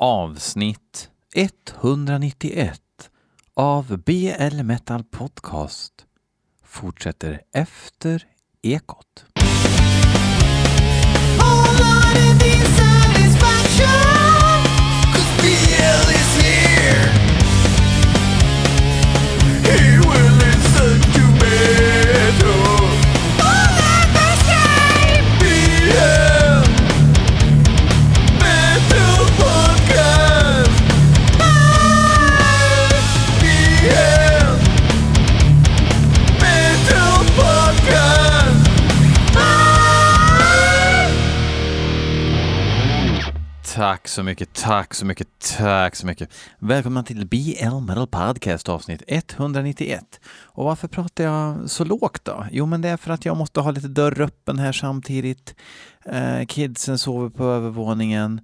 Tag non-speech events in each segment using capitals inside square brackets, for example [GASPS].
avsnitt 191 av BL Metal Podcast fortsätter efter Ekot. Tack så mycket, tack så mycket, tack så mycket. Välkomna till BL Metal Podcast avsnitt 191. Och varför pratar jag så lågt då? Jo, men det är för att jag måste ha lite dörr öppen här samtidigt. Eh, kidsen sover på övervåningen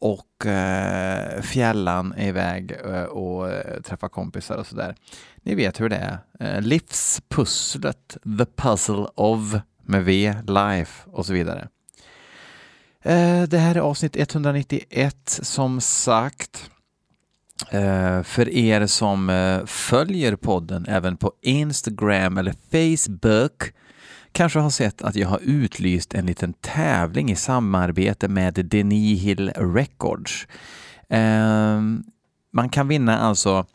och eh, fjällan är iväg eh, och eh, träffar kompisar och sådär. Ni vet hur det är. Eh, livspusslet, the puzzle of med V, life och så vidare. Eh, det här är avsnitt 191 som sagt. Eh, för er som eh, följer podden även på Instagram eller Facebook kanske har sett att jag har utlyst en liten tävling i samarbete med Denihil Records. Ehm, man kan vinna alltså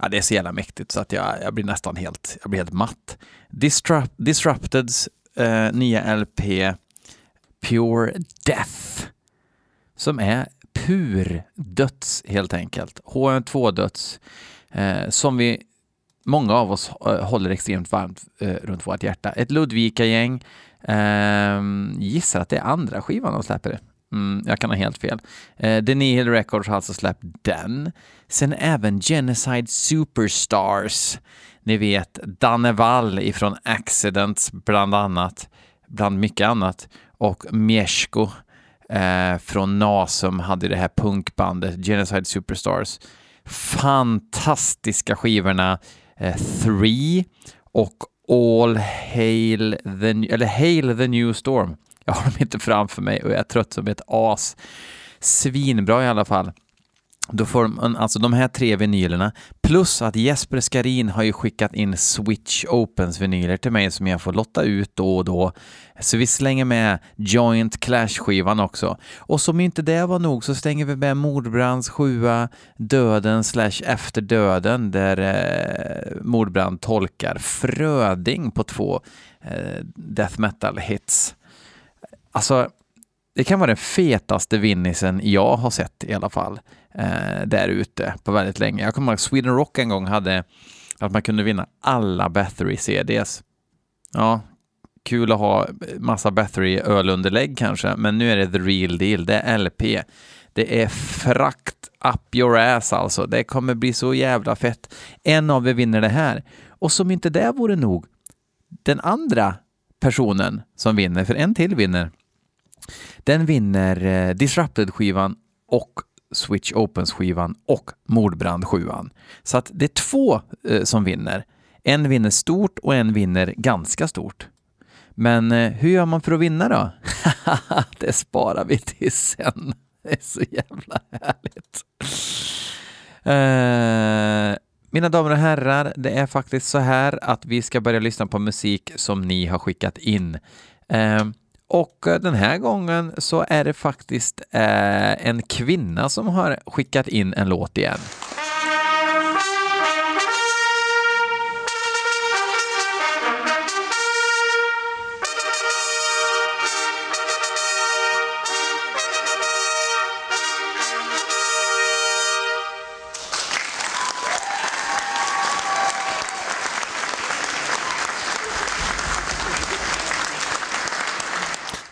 Ja, det är så jävla mäktigt så att jag, jag blir nästan helt, jag blir helt matt. Disrupt, Disrupteds eh, nya LP Pure Death. Som är pur döds helt enkelt. HM2-döds. Eh, som vi, många av oss eh, håller extremt varmt eh, runt vårt hjärta. Ett Ludvika-gäng. Eh, gissar att det är andra skivan de släpper. Mm, jag kan ha helt fel. Eh, The Nihil Records har alltså släppt den. Sen även Genocide Superstars. Ni vet Danne Wall ifrån Accidents bland annat, bland mycket annat och Mieszko eh, från Nasum hade det här punkbandet Genocide Superstars. Fantastiska skivorna eh, Three och All Hail the, eller Hail the New Storm. Jag har dem inte framför mig och jag är trött som ett as. Svinbra i alla fall. Då får man alltså de här tre vinylerna, plus att Jesper Skarin har ju skickat in Switch Opens vinyler till mig som jag får lotta ut då och då. Så vi slänger med Joint Clash-skivan också. Och som inte det var nog så stänger vi med Mordbrands sjua Döden slash Efter döden där eh, Mordbrand tolkar Fröding på två eh, death metal-hits. Alltså, det kan vara den fetaste vinnisen jag har sett i alla fall eh, där ute på väldigt länge. Jag kommer ihåg att Sweden Rock en gång hade att man kunde vinna alla Bathory CDs. Ja, kul att ha massa Bathory ölunderlägg kanske, men nu är det the real deal. Det är LP. Det är frakt up your ass alltså. Det kommer bli så jävla fett. En av er vinner det här. Och som inte det vore nog, den andra personen som vinner, för en till vinner, den vinner eh, Disrupted-skivan och Switch Opens-skivan och Mordbrand 7 Så att det är två eh, som vinner. En vinner stort och en vinner ganska stort. Men eh, hur gör man för att vinna då? [LAUGHS] det sparar vi till sen. Det är så jävla härligt. Eh, mina damer och herrar, det är faktiskt så här att vi ska börja lyssna på musik som ni har skickat in. Eh, och eh, den här gången så är det faktiskt eh, en kvinna som har skickat in en låt igen.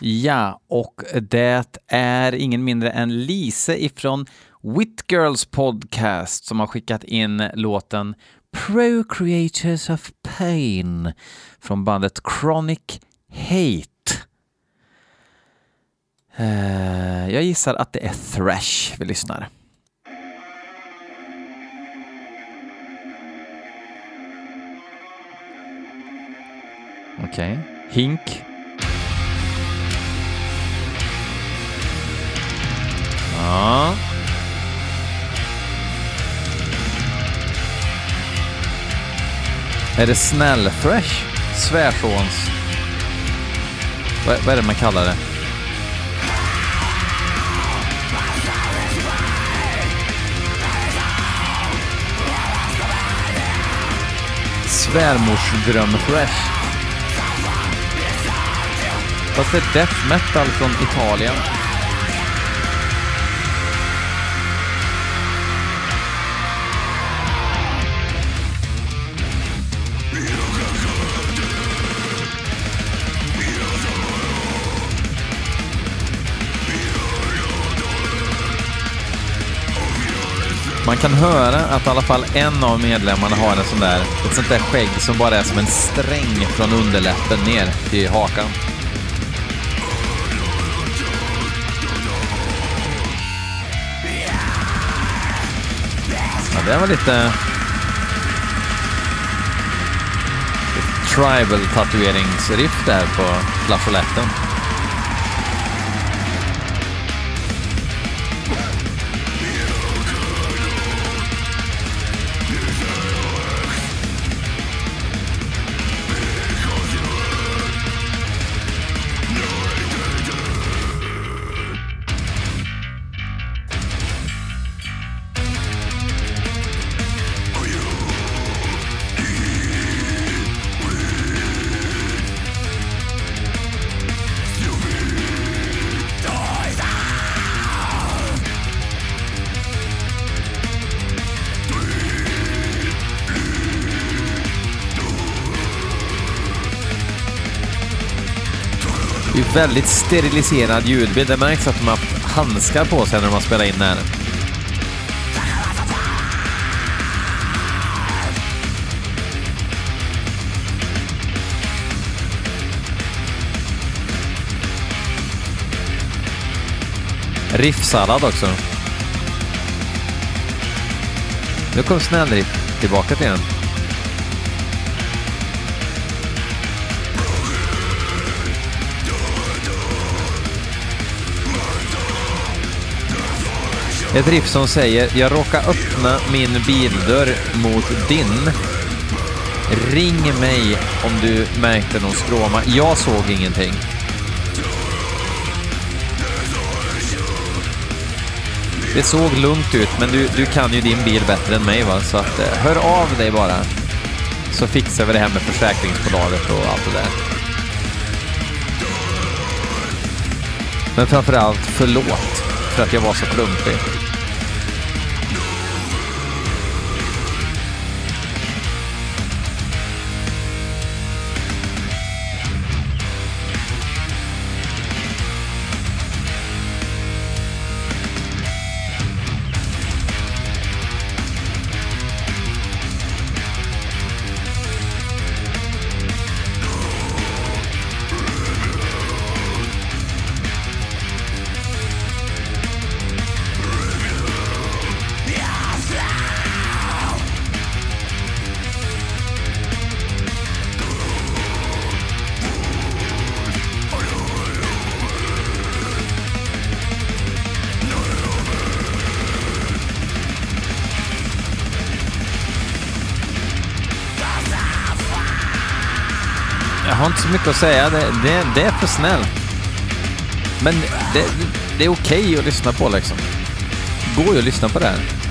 Ja, och det är ingen mindre än Lise ifrån Whitgirls podcast som har skickat in låten Procreators of Pain från bandet Chronic Hate. Eh, jag gissar att det är thrash vi lyssnar. Okej. Okay. Hink. Ja. Är det Snällfresh? Svärsåns... Vad, vad är det man kallar det? Svärmorsdröm-thrash. Fast det är death metal från Italien. Man kan höra att i alla fall en av medlemmarna har en sån där, ett sånt där skägg som bara är som en sträng från underläppen ner till hakan. Ja, det var lite... tribal tatueringsriff där på flageoletten. Väldigt steriliserad ljudbild. Det märks att de har haft handskar på sig när de har spelat in det här. Riffsallad också. Nu kom snällriff tillbaka till den. Ett riff som säger “Jag råkar öppna min bildörr mot din. Ring mig om du märkte någon skråma. Jag såg ingenting.” Det såg lugnt ut, men du, du kan ju din bil bättre än mig va, så att eh, hör av dig bara. Så fixar vi det här med försäkringsbolaget och allt det där. Men framförallt förlåt för att jag var så klumpig. Har inte så mycket att säga. Det, det, det är för snällt. Men det, det är okej okay att lyssna på liksom. Det går ju att lyssna på det här.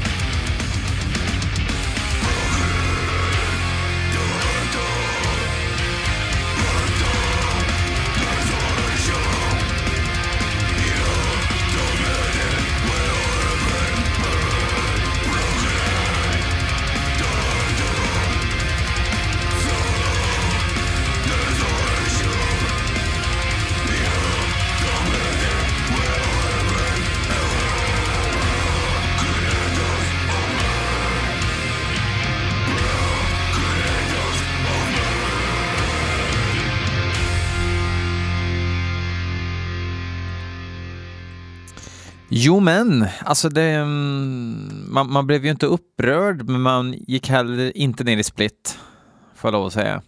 Alltså det, mm, man, man, blev ju inte upprörd, men man gick heller inte ner i split, får jag lov att säga.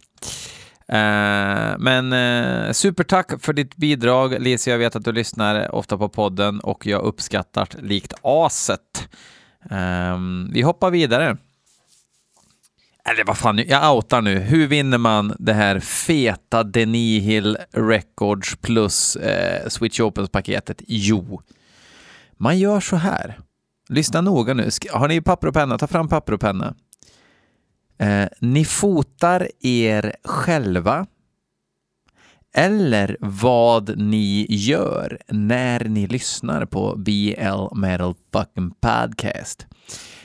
Eh, men eh, supertack för ditt bidrag, Lisa. Jag vet att du lyssnar ofta på podden och jag uppskattar likt aset. Eh, vi hoppar vidare. eller vad fan, jag outar nu. Hur vinner man det här feta Denihil Records plus eh, Switch Opens-paketet? Jo, man gör så här. Lyssna noga nu. Har ni papper och penna? Ta fram papper och penna. Eh, ni fotar er själva eller vad ni gör när ni lyssnar på BL Metal Fucking Podcast.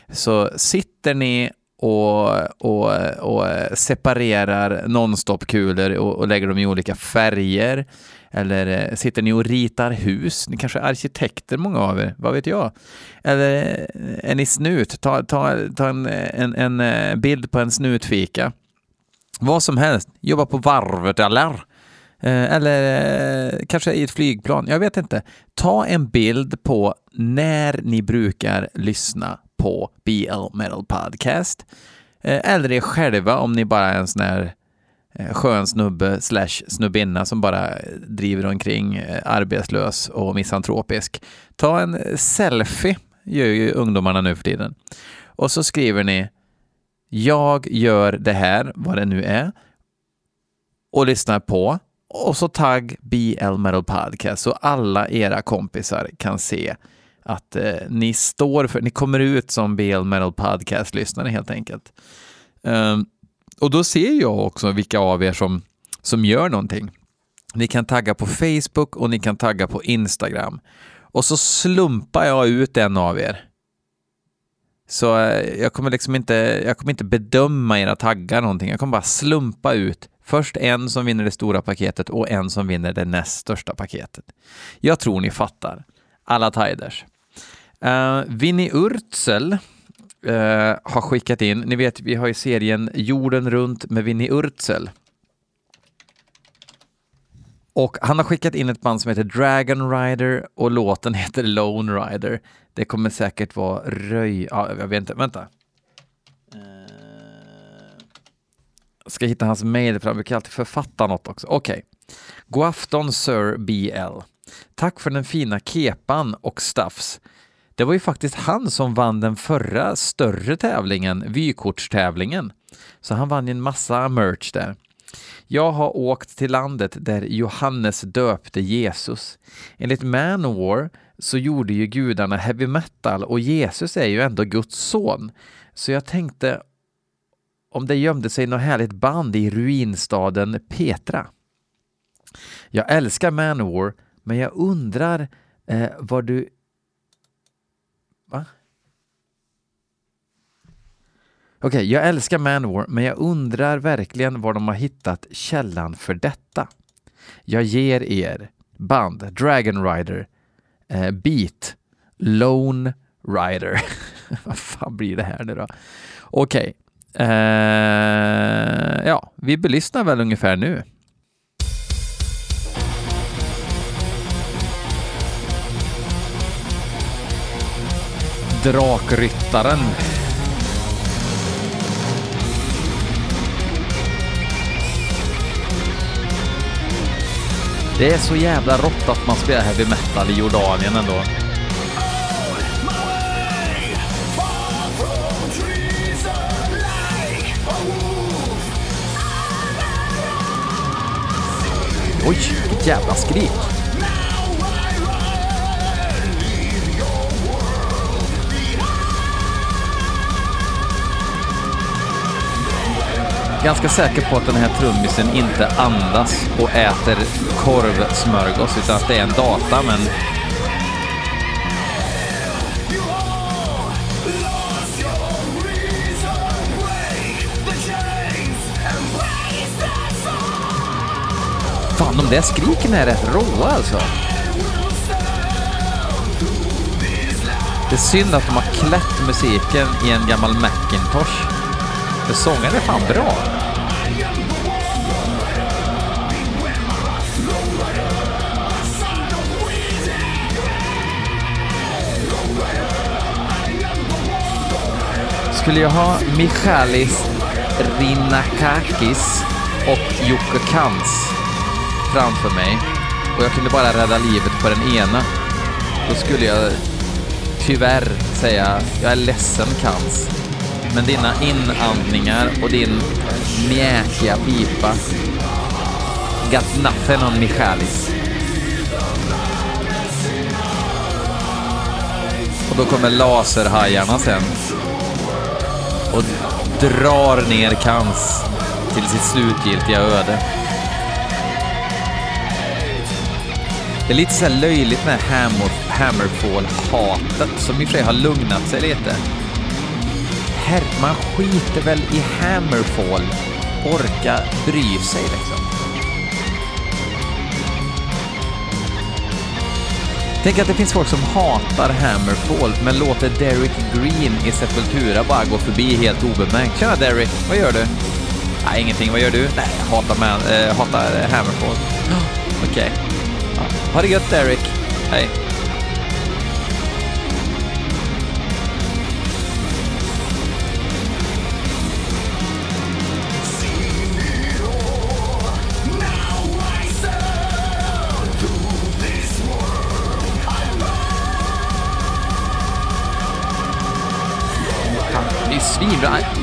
Så sitter ni och, och, och separerar nonstop-kulor och, och lägger dem i olika färger. Eller eh, sitter ni och ritar hus? Ni kanske är arkitekter, många av er, vad vet jag? Eller eh, är ni snut? Ta, ta, ta en, eh, en, en bild på en snutfika. Vad som helst. Jobba på varvet eller? Eller kanske i ett flygplan. Jag vet inte. Ta en bild på när ni brukar lyssna på BL Metal Podcast. Eller er själva om ni bara är en sån här Eh, skön snubbe slash snubbinna som bara driver omkring eh, arbetslös och misantropisk. Ta en selfie, gör ju ungdomarna nu för tiden. Och så skriver ni jag gör det här, vad det nu är, och lyssnar på. Och så tagg BL Metal Podcast så alla era kompisar kan se att eh, ni står för, ni kommer ut som BL Metal Podcast-lyssnare helt enkelt. Um, och då ser jag också vilka av er som, som gör någonting. Ni kan tagga på Facebook och ni kan tagga på Instagram. Och så slumpar jag ut en av er. Så eh, jag kommer liksom inte, jag kommer inte bedöma era taggar någonting. Jag kommer bara slumpa ut först en som vinner det stora paketet och en som vinner det näst största paketet. Jag tror ni fattar. Alla tiders. Eh, uh, Vinnie Urtzel eh, har skickat in, ni vet vi har ju serien Jorden runt med Winnie Urtzel. Och han har skickat in ett band som heter Dragon Rider och låten [LAUGHS] heter Lone Rider. Det kommer säkert vara röj... Ja, jag vet inte, vänta. Eh, ska hitta hans mail, för han brukar alltid författa något också. Okej. Okay. God afton Sir BL. Tack för den fina kepan och stuffs. Det var ju faktiskt han som vann den förra större tävlingen, vykortstävlingen. Så han vann ju en massa merch där. Jag har åkt till landet där Johannes döpte Jesus. Enligt Manowar så gjorde ju gudarna heavy metal och Jesus är ju ändå Guds son. Så jag tänkte om det gömde sig något härligt band i ruinstaden Petra. Jag älskar Manowar, men jag undrar eh, vad du Okej, okay, jag älskar Manowar, men jag undrar verkligen var de har hittat källan för detta. Jag ger er band, Dragon Rider, eh, Beat, Lone Rider. [LAUGHS] Vad fan blir det här nu då? Okej. Okay. Eh, ja, vi belyssnar väl ungefär nu. Drakryttaren. Det är så jävla rått att man spelar heavy metal i Jordanien ändå. Oj, vilket jävla skrik! Ganska säker på att den här trummisen inte andas och äter korvsmörgås utan att det är en data, men Fan, de där skriken är rätt råa alltså. Det är synd att de har klätt musiken i en gammal Macintosh. För sången är fan bra. Skulle jag ha Michalis Rinakakis och Jocke Kans framför mig och jag kunde bara rädda livet på den ena, då skulle jag tyvärr säga jag är ledsen Kans. men dina inandningar och din mjäkiga pipa got nothing on Michalis. Och då kommer laserhajarna sen och drar ner Kans till sitt slutgiltiga öde. Det är lite så här löjligt med Hammer, Hammerfall-hatet som i och för sig har lugnat sig lite. Herr, man skiter väl i Hammerfall. Orka bry sig liksom. Tänk att det finns folk som hatar Hammerfall men låter Derek Green i Sepultura bara gå förbi helt obemärkt. Tjena Derek, vad gör du? Nej, ingenting. Vad gör du? Nej, jag hatar, man, äh, hatar Hammerfall. [GASPS] Okej. Okay. Ja. Ha det gött Derek. Hej.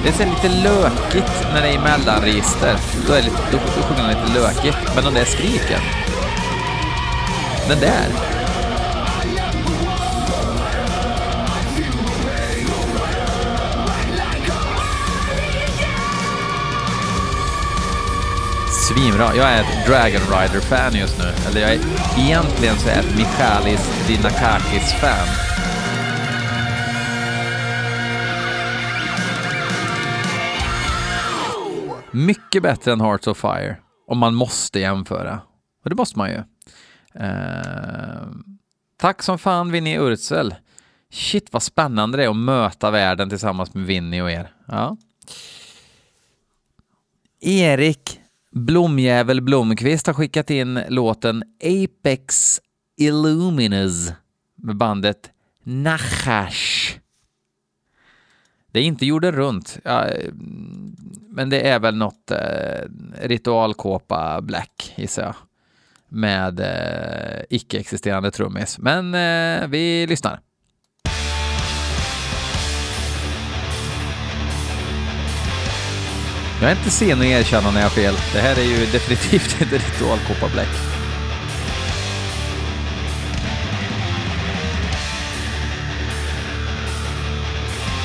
Det är lite lökigt när det är i mellanregister. Då, är det lite, då, då sjunger han lite lökigt. Men de där skriken. Den där. Svinbra. Jag är ett Dragon Rider-fan just nu. Eller jag är, egentligen så är jag ett Michalis Dinakakis-fan. Mycket bättre än Hearts of Fire, om man måste jämföra. Och det måste man ju. Eh, tack som fan Vinnie Urtsel. Shit vad spännande det är att möta världen tillsammans med Vinnie och er. Ja. Erik Blomjävel Blomqvist har skickat in låten Apex Illuminus med bandet Nachash. Det är inte jorden runt, men det är väl något eh, ritualkåpa black gissar jag. Med eh, icke-existerande trummis. Men eh, vi lyssnar. Jag är inte sen att erkänna när jag har fel. Det här är ju definitivt [LAUGHS] inte ritualkåpa black.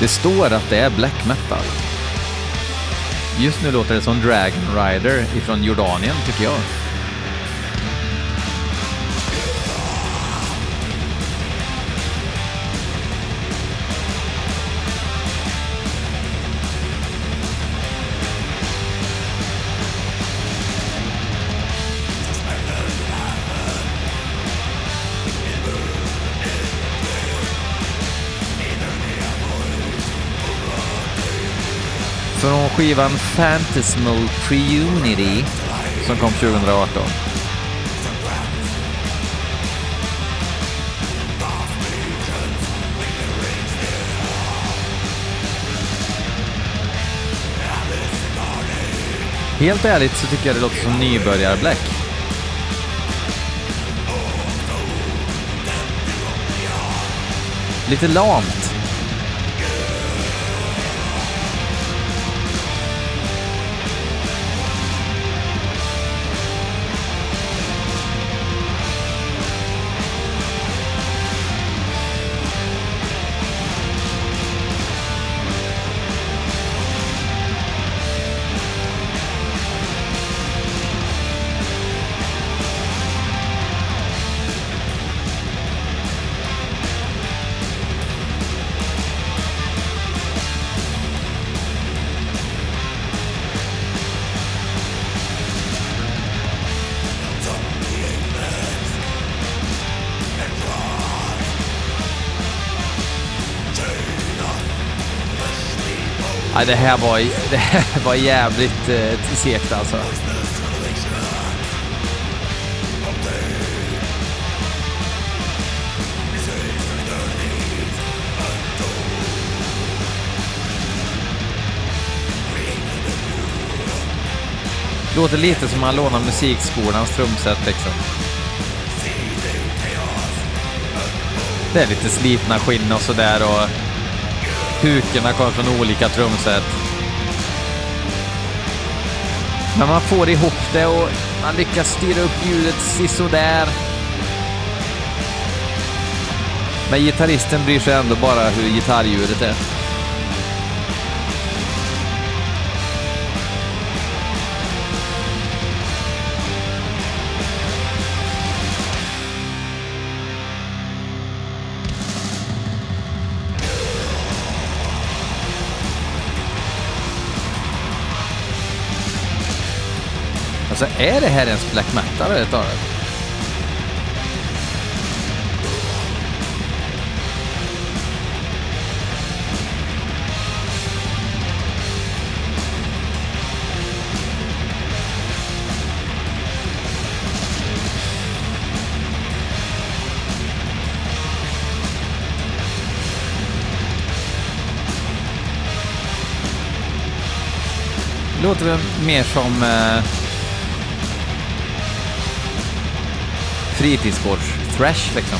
Det står att det är black metal. Just nu låter det som Dragon Rider ifrån Jordanien, tycker jag. Skivan Phantasmal Pre-Unity som kom 2018. Helt ärligt så tycker jag det låter som nybörjar-Black. Lite lamt. Nej, det, här var, det här var jävligt eh, segt alltså. Låter lite som han lånar musikskolans trumset liksom. Det är lite slitna skinn och sådär och Hukarna kommer från olika trumset. Men man får ihop det och man lyckas styra upp ljudet sisådär. Men gitarristen bryr sig ändå bara hur gitarrljudet är. Alltså är det här ens black metal eller talat? låter väl mer som eh, fritidsgårds-thrash liksom.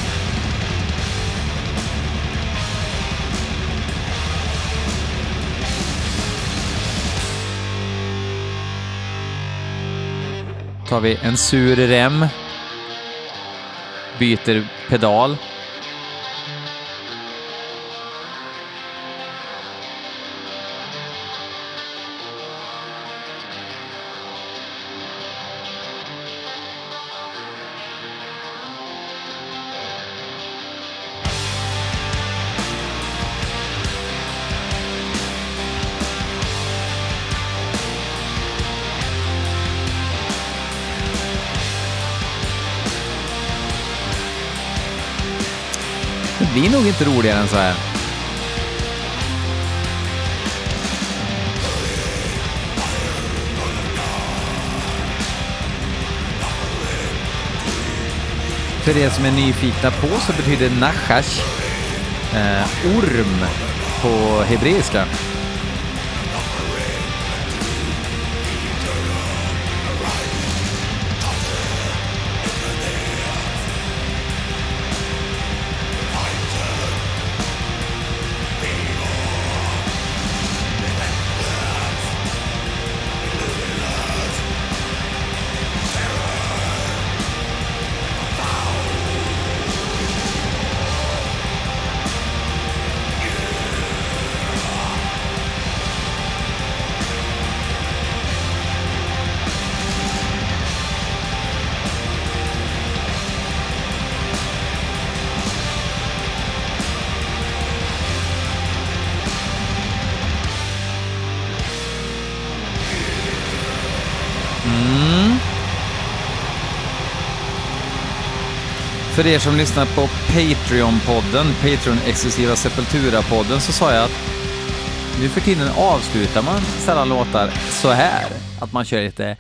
Tar vi en sur rem. Byter pedal. Lite roligare än så här. För er som är nyfikna på så betyder nachash eh, orm på hebreiska. För er som lyssnar på Patreon-podden, Patreon-exklusiva Sepultura-podden, så sa jag att nu för tiden avslutar man sällan låtar så här. Att man kör lite...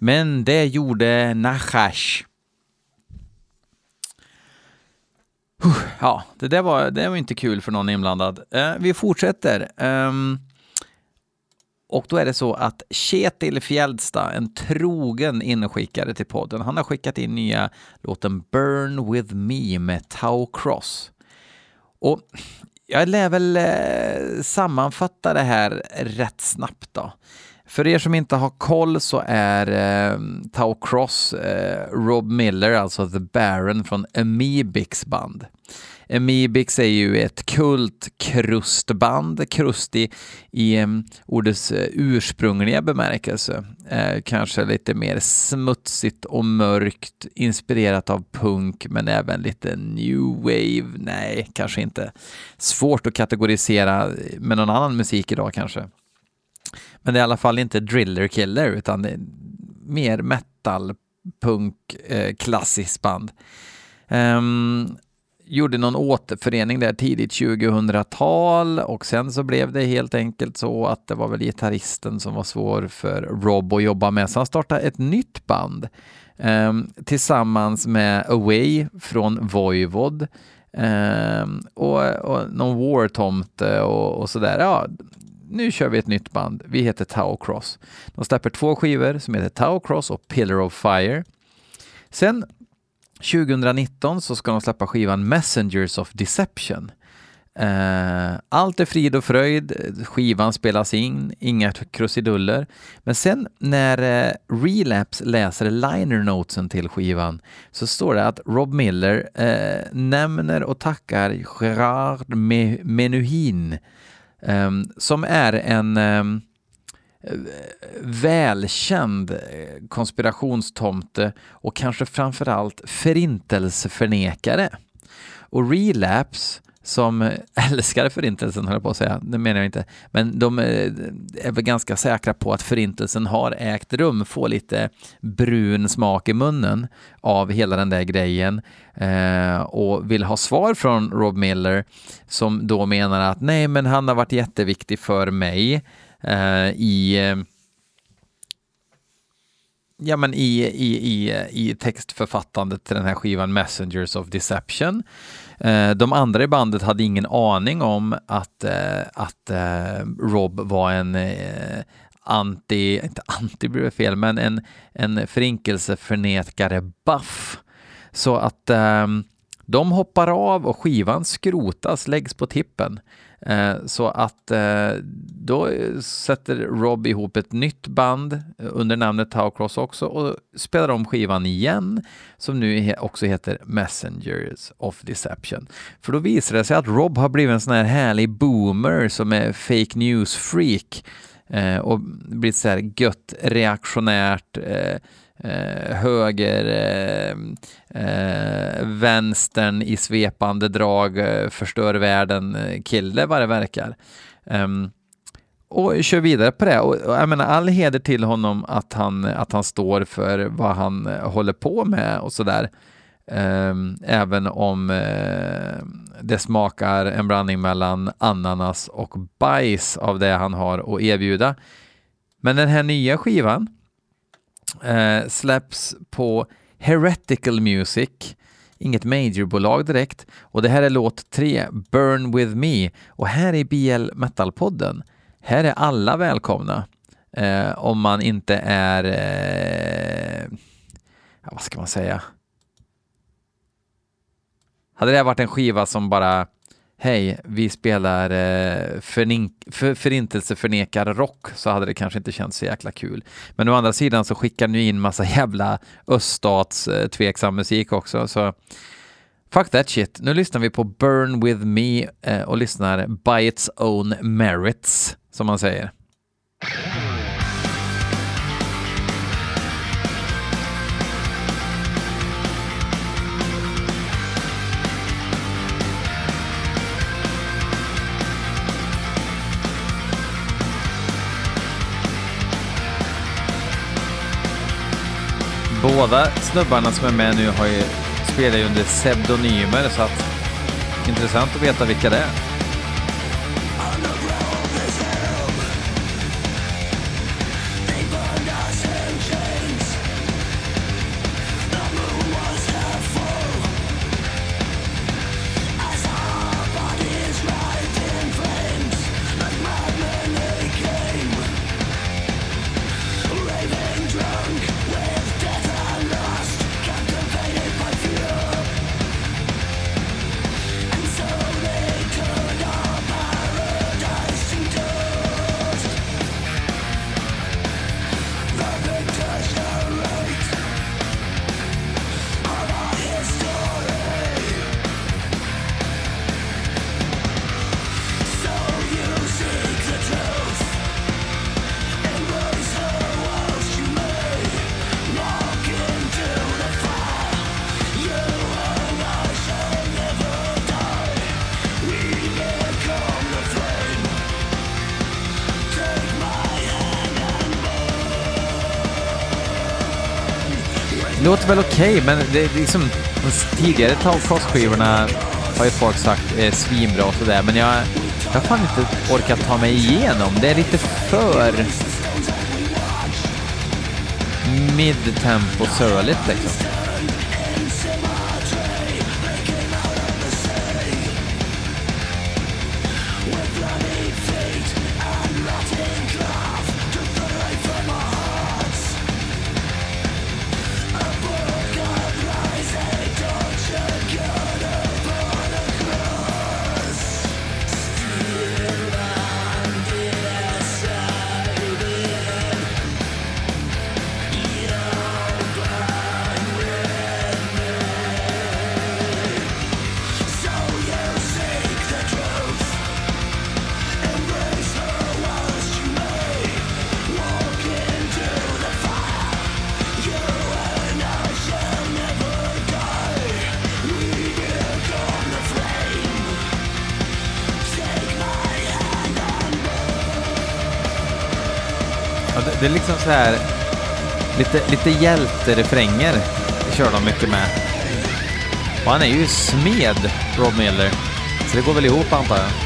Men det gjorde Nachash. Ja, det där var, det var inte kul för någon inblandad. Eh, vi fortsätter. Ehm, och då är det så att Kjetil Fjällsta, en trogen inskickare till podden, han har skickat in nya låten Burn With Me med Tau Cross. Och jag lär väl eh, sammanfatta det här rätt snabbt då. För er som inte har koll så är eh, Tau Cross eh, Rob Miller, alltså The Baron från Amebix band. Amebix är ju ett kultkrustband, krust i, i um, ordets eh, ursprungliga bemärkelse. Uh, kanske lite mer smutsigt och mörkt, inspirerat av punk, men även lite new wave. Nej, kanske inte. Svårt att kategorisera med någon annan musik idag kanske. Men det är i alla fall inte driller killer, utan det är mer metal, punk, eh, klassiskt band. Um, gjorde någon återförening där tidigt 2000-tal och sen så blev det helt enkelt så att det var väl gitarristen som var svår för Rob att jobba med, så han startade ett nytt band um, tillsammans med Away från Voivod um, och, och någon War-tomte och, och sådär. Ja, nu kör vi ett nytt band. Vi heter Tau Cross. De släpper två skivor som heter Tau Cross och Pillar of Fire. Sen 2019 så ska de släppa skivan Messengers of Deception. Uh, allt är frid och fröjd, skivan spelas in, inga krusiduller. Men sen när uh, Relapse läser liner notesen till skivan så står det att Rob Miller uh, nämner och tackar Gerard Menuhin um, som är en um, välkänd eh, konspirationstomte och kanske framförallt förintelseförnekare. Och Relapse som eh, [LAUGHS] älskar förintelsen, höll jag på att säga, det menar jag inte, men de eh, är väl ganska säkra på att förintelsen har ägt rum, får lite brun smak i munnen av hela den där grejen och vill ha svar från Rob Miller som då menar att nej, men han har varit jätteviktig för mig. Eh, i eh, ja, men i, i, i, eh, i textförfattandet till den här skivan Messengers of Deception. De andra i bandet hade ingen aning om att, att Rob var en anti, inte anti blir det fel, men en, en förinkelseförnekare buff. Så att de hoppar av och skivan skrotas, läggs på tippen. Eh, så att eh, då sätter Rob ihop ett nytt band eh, under namnet Taucross också och spelar om skivan igen som nu också heter Messengers of Deception. För då visar det sig att Rob har blivit en sån här härlig boomer som är fake news-freak och blivit så här gött reaktionärt eh, höger, eh, eh, vänstern i svepande drag, eh, förstör världen-kille eh, vad det verkar. Um, och kör vidare på det. Och, och jag menar, all heder till honom att han, att han står för vad han eh, håller på med och sådär. Um, även om uh, det smakar en blandning mellan ananas och bajs av det han har att erbjuda. Men den här nya skivan eh, släpps på Heretical Music, inget majorbolag direkt. Och det här är låt tre, Burn With Me. Och här i BL Metal-podden, här är alla välkomna. Eh, om man inte är, eh, ja, vad ska man säga? Hade det här varit en skiva som bara hej, vi spelar eh, för, förintelseförnekar rock så hade det kanske inte känts så jäkla kul. Men å andra sidan så skickar ni in massa jävla öststats eh, tveksam musik också. Så fuck that shit. Nu lyssnar vi på Burn With Me eh, och lyssnar by its own merits, som man säger. Båda snubbarna som är med nu har ju, spelar ju under pseudonymer så att intressant att veta vilka det är. Låter väl okej, okay, men det är liksom de tidigare Cross-skivorna har ju folk sagt är svinbra och sådär, men jag, jag har fan inte orkat ta mig igenom. Det är lite för mid-tempo liksom. Liksom. det är liksom så här lite, lite hjälterefränger kör de mycket med. Och han är ju smed, Rob Miller. Så det går väl ihop antar jag.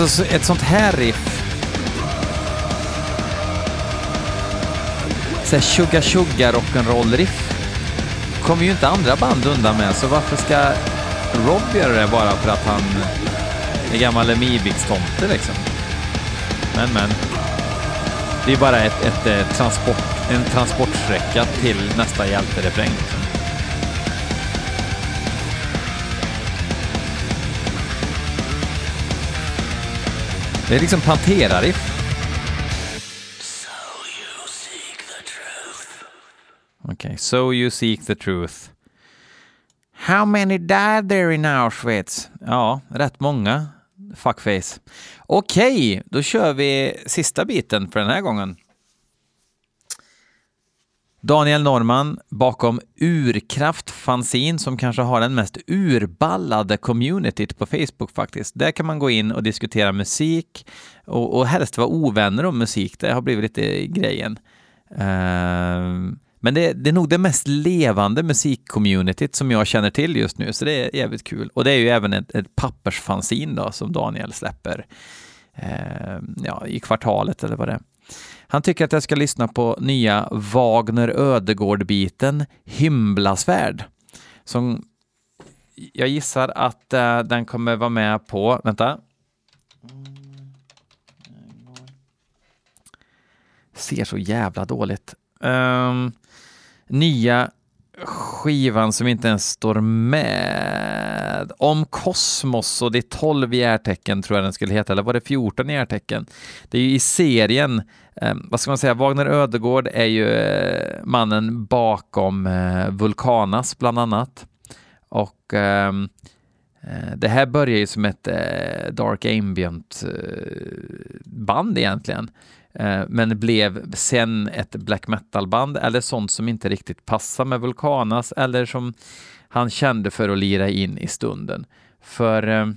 Alltså ett sånt här riff. Såhär tjugga tjugga rock'n'roll riff kommer ju inte andra band undan med, så varför ska Rob göra det bara för att han är gammal Emibix-tomte liksom? Men men. Det är bara ett, ett, ett transport, en transportsträcka till nästa hjälterefräng. Liksom. Det är liksom Pantera-riff. Okej, okay, so you seek the truth. How many died there in Auschwitz? Ja, rätt många. Fuckface. Okej, okay, då kör vi sista biten för den här gången. Daniel Norman bakom Urkraft Fanzine som kanske har den mest urballade communityt på Facebook faktiskt. Där kan man gå in och diskutera musik och, och helst vara ovänner om musik. Det har blivit lite grejen. Uh, men det, det, är nog det mest levande musikcommunityt som jag känner till just nu, så det är jävligt kul. Och det är ju även ett, ett pappersfanzin då som Daniel släpper uh, ja, i kvartalet eller vad det är. Han tycker att jag ska lyssna på nya Wagner Ödegård-biten Himblasvärd. Som jag gissar att uh, den kommer vara med på, vänta. Ser så jävla dåligt. Um, nya skivan som inte ens står med. Om kosmos och det är 12 järtecken tror jag den skulle heta, eller var det 14 järtecken? Det är ju i serien, eh, vad ska man säga, Wagner Ödegård är ju eh, mannen bakom eh, Vulkanas bland annat. Och ehm, eh, det här börjar ju som ett eh, Dark Ambient eh, band egentligen. Eh, men blev sen ett black metal-band eller sånt som inte riktigt passar med Vulkanas eller som han kände för att lira in i stunden. För eh,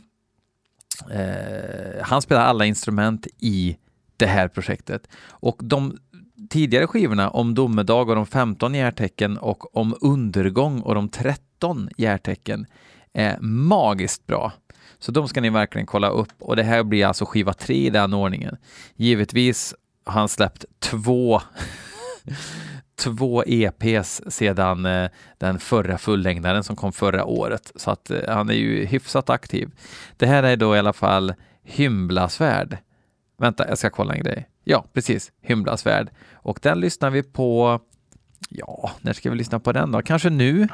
eh, han spelar alla instrument i det här projektet. Och de tidigare skivorna om domedag och de 15 järtecken och om undergång och de 13 järtecken är magiskt bra. Så de ska ni verkligen kolla upp och det här blir alltså skiva tre i den ordningen. Givetvis har han släppt två [LAUGHS] två EPs sedan eh, den förra fullängdaren som kom förra året, så att eh, han är ju hyfsat aktiv. Det här är då i alla fall Hymlasvärd. Vänta, jag ska kolla en grej. Ja, precis, Hymlasvärd. Och den lyssnar vi på, ja, när ska vi lyssna på den då? Kanske nu?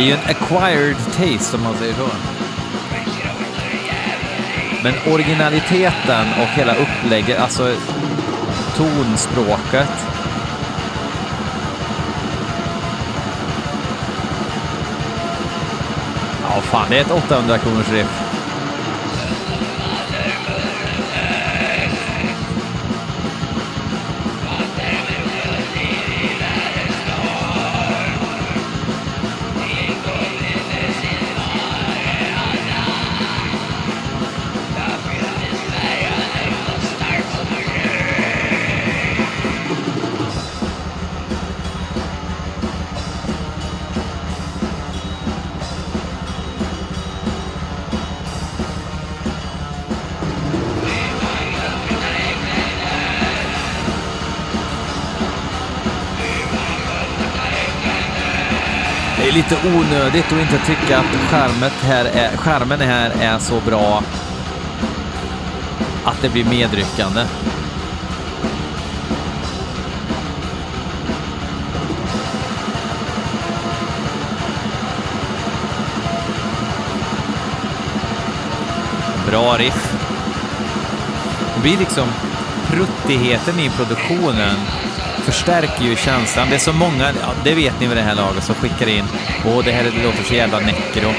Det är ju en acquired taste om man säger så. Men originaliteten och hela upplägget, alltså tonspråket. Ja, fan, det är ett 800 kronors riff. Lite onödigt att inte tycka att skärmet här är, skärmen här är så bra att det blir medryckande. Bra riff. Det blir liksom pruttigheten i produktionen förstärker ju känslan. Det är så många, ja, det vet ni vid det här laget, som skickar in åh det här låter så jävla necro.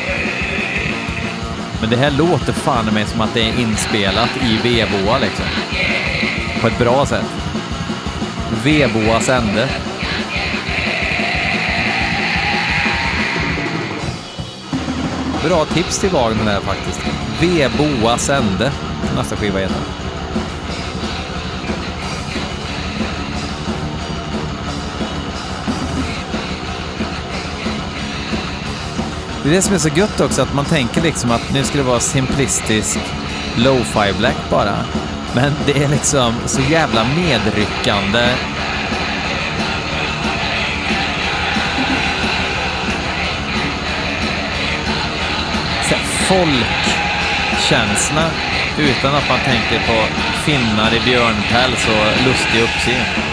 Men det här låter fan mig som att det är inspelat i Veboa liksom. På ett bra sätt. V-boas ände. Bra tips till Wagner där faktiskt. Veboas ände. Nästa skiva heter. Det är det som är så gött också, att man tänker liksom att nu ska det vara simplistisk lo-fi black bara. Men det är liksom så jävla medryckande. Så folkkänsla utan att man tänker på finnar i björnpäls och lustig uppsyn.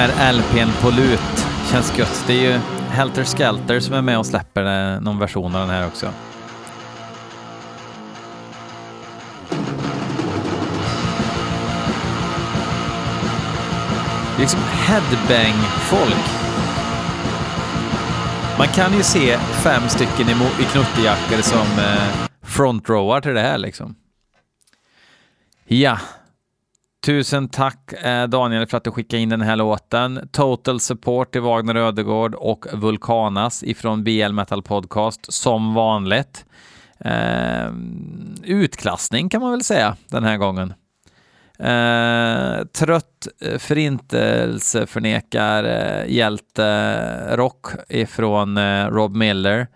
Här LPn på lut. Känns gött. Det är ju Helter Skelter som är med och släpper eh, någon version av den här också. Det är liksom headbang-folk. Man kan ju se fem stycken i, i knuttejackor som eh, frontrowar till det här liksom. Ja, Tusen tack eh, Daniel för att du skickade in den här låten. Total support till Wagner Ödegård och Vulkanas ifrån BL Metal Podcast som vanligt. Eh, utklassning kan man väl säga den här gången. Eh, trött förintelseförnekar eh, hjälterock ifrån eh, Rob Miller.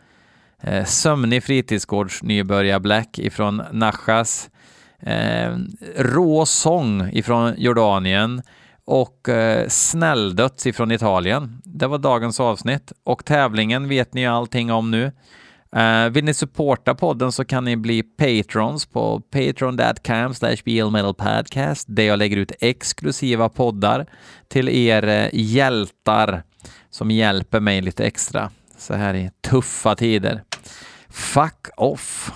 Eh, sömnig fritidsgårds nybörjar Black ifrån Nachas. Eh, rå sång ifrån Jordanien och eh, snälldöds ifrån Italien. Det var dagens avsnitt och tävlingen vet ni ju allting om nu. Eh, vill ni supporta podden så kan ni bli patrons på patreon.com podcast där jag lägger ut exklusiva poddar till er eh, hjältar som hjälper mig lite extra så här i tuffa tider. Fuck off!